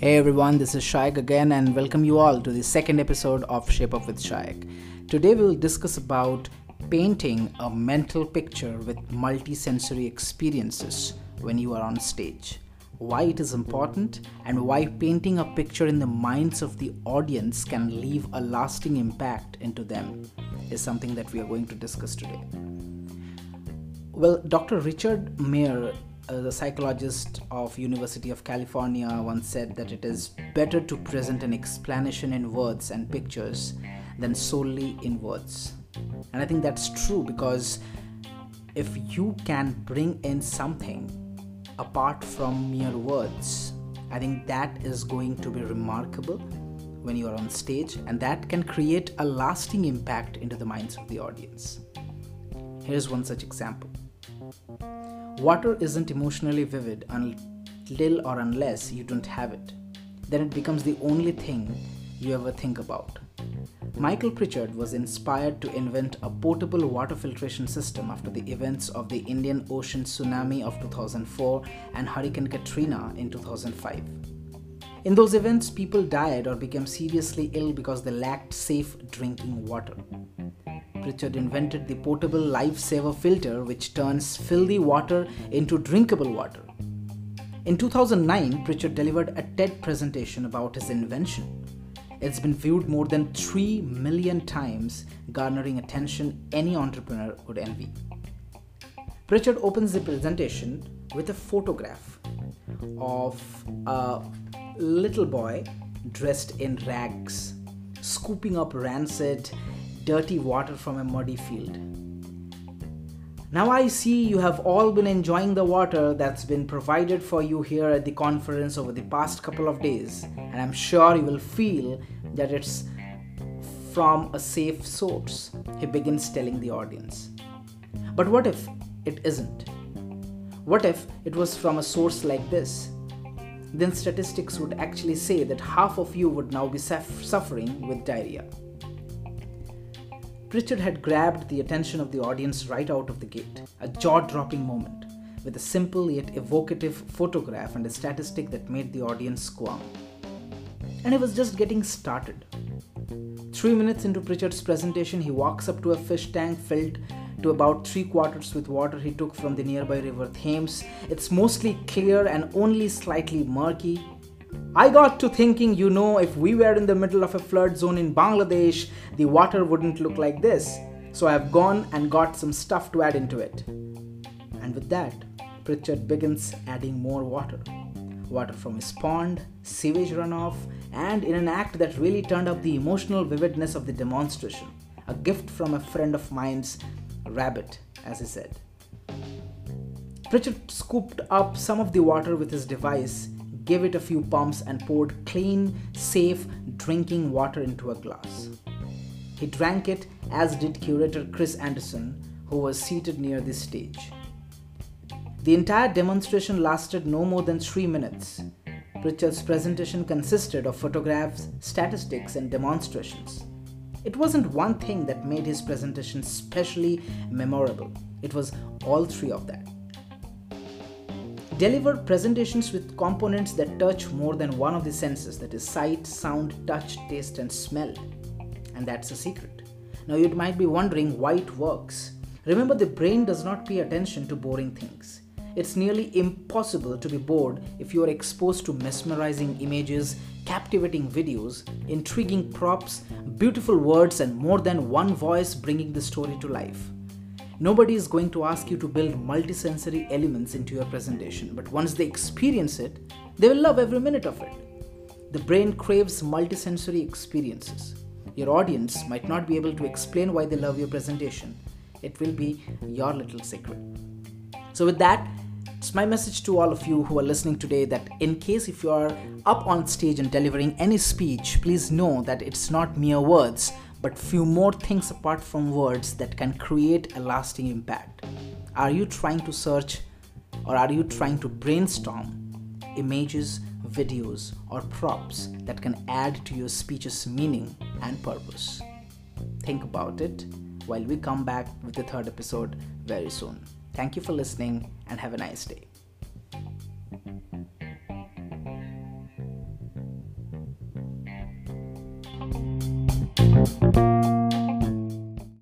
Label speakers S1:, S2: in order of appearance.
S1: Hey everyone, this is Shaik again and welcome you all to the second episode of Shape Up with Shaik. Today we will discuss about painting a mental picture with multi-sensory experiences when you are on stage. Why it is important and why painting a picture in the minds of the audience can leave a lasting impact into them is something that we are going to discuss today. Well, Dr. Richard Mayer uh, the psychologist of University of California once said that it is better to present an explanation in words and pictures than solely in words. And I think that's true because if you can bring in something apart from mere words, I think that is going to be remarkable when you are on stage and that can create a lasting impact into the minds of the audience. Here's one such example. Water isn't emotionally vivid until or unless you don't have it. Then it becomes the only thing you ever think about. Michael Pritchard was inspired to invent a portable water filtration system after the events of the Indian Ocean tsunami of 2004 and Hurricane Katrina in 2005. In those events, people died or became seriously ill because they lacked safe drinking water. Pritchard invented the portable lifesaver filter which turns filthy water into drinkable water. In 2009, Pritchard delivered a TED presentation about his invention. It's been viewed more than 3 million times, garnering attention any entrepreneur would envy. Pritchard opens the presentation with a photograph of a little boy dressed in rags, scooping up rancid dirty water from a muddy field. Now I see you have all been enjoying the water that's been provided for you here at the conference over the past couple of days, and I'm sure you will feel that it's from a safe source, he begins telling the audience. But what if it isn't? What if it was from a source like this? Then statistics would actually say that half of you would now be suffering with diarrhea. Pritchard had grabbed the attention of the audience right out of the gate, a jaw dropping moment, with a simple yet evocative photograph and a statistic that made the audience squirm. And he was just getting started. Three minutes into Pritchard's presentation, he walks up to a fish tank filled to about three quarters with water he took from the nearby river Thames. It's mostly clear and only slightly murky, I got to thinking, you know, if we were in the middle of a flood zone in Bangladesh, the water wouldn't look like this. So I've gone and got some stuff to add into it. And with that, Pritchard begins adding more water. Water from his pond, sewage runoff, and in an act that really turned up the emotional vividness of the demonstration. A gift from a friend of mine's rabbit, as he said. Pritchard scooped up some of the water with his device gave it a few pumps, and poured clean, safe drinking water into a glass. He drank it, as did curator Chris Anderson, who was seated near the stage. The entire demonstration lasted no more than three minutes. Pritchard's presentation consisted of photographs, statistics, and demonstrations. It wasn't one thing that made his presentation specially memorable, it was all three of that. Deliver presentations with components that touch more than one of the senses that is, sight, sound, touch, taste, and smell. And that's a secret. Now, you might be wondering why it works. Remember, the brain does not pay attention to boring things. It's nearly impossible to be bored if you are exposed to mesmerizing images, captivating videos, intriguing props, beautiful words, and more than one voice bringing the story to life. Nobody is going to ask you to build multisensory elements into your presentation, but once they experience it, they will love every minute of it. The brain craves multisensory experiences. Your audience might not be able to explain why they love your presentation. It will be your little secret. So, with that, it's my message to all of you who are listening today that in case if you are up on stage and delivering any speech, please know that it's not mere words, but few more things apart from words that can create a lasting impact. Are you trying to search or are you trying to brainstorm images, videos, or props that can add to your speech's meaning and purpose? Think about it while we come back with the third episode very soon. Thank you for listening and have a nice day. You.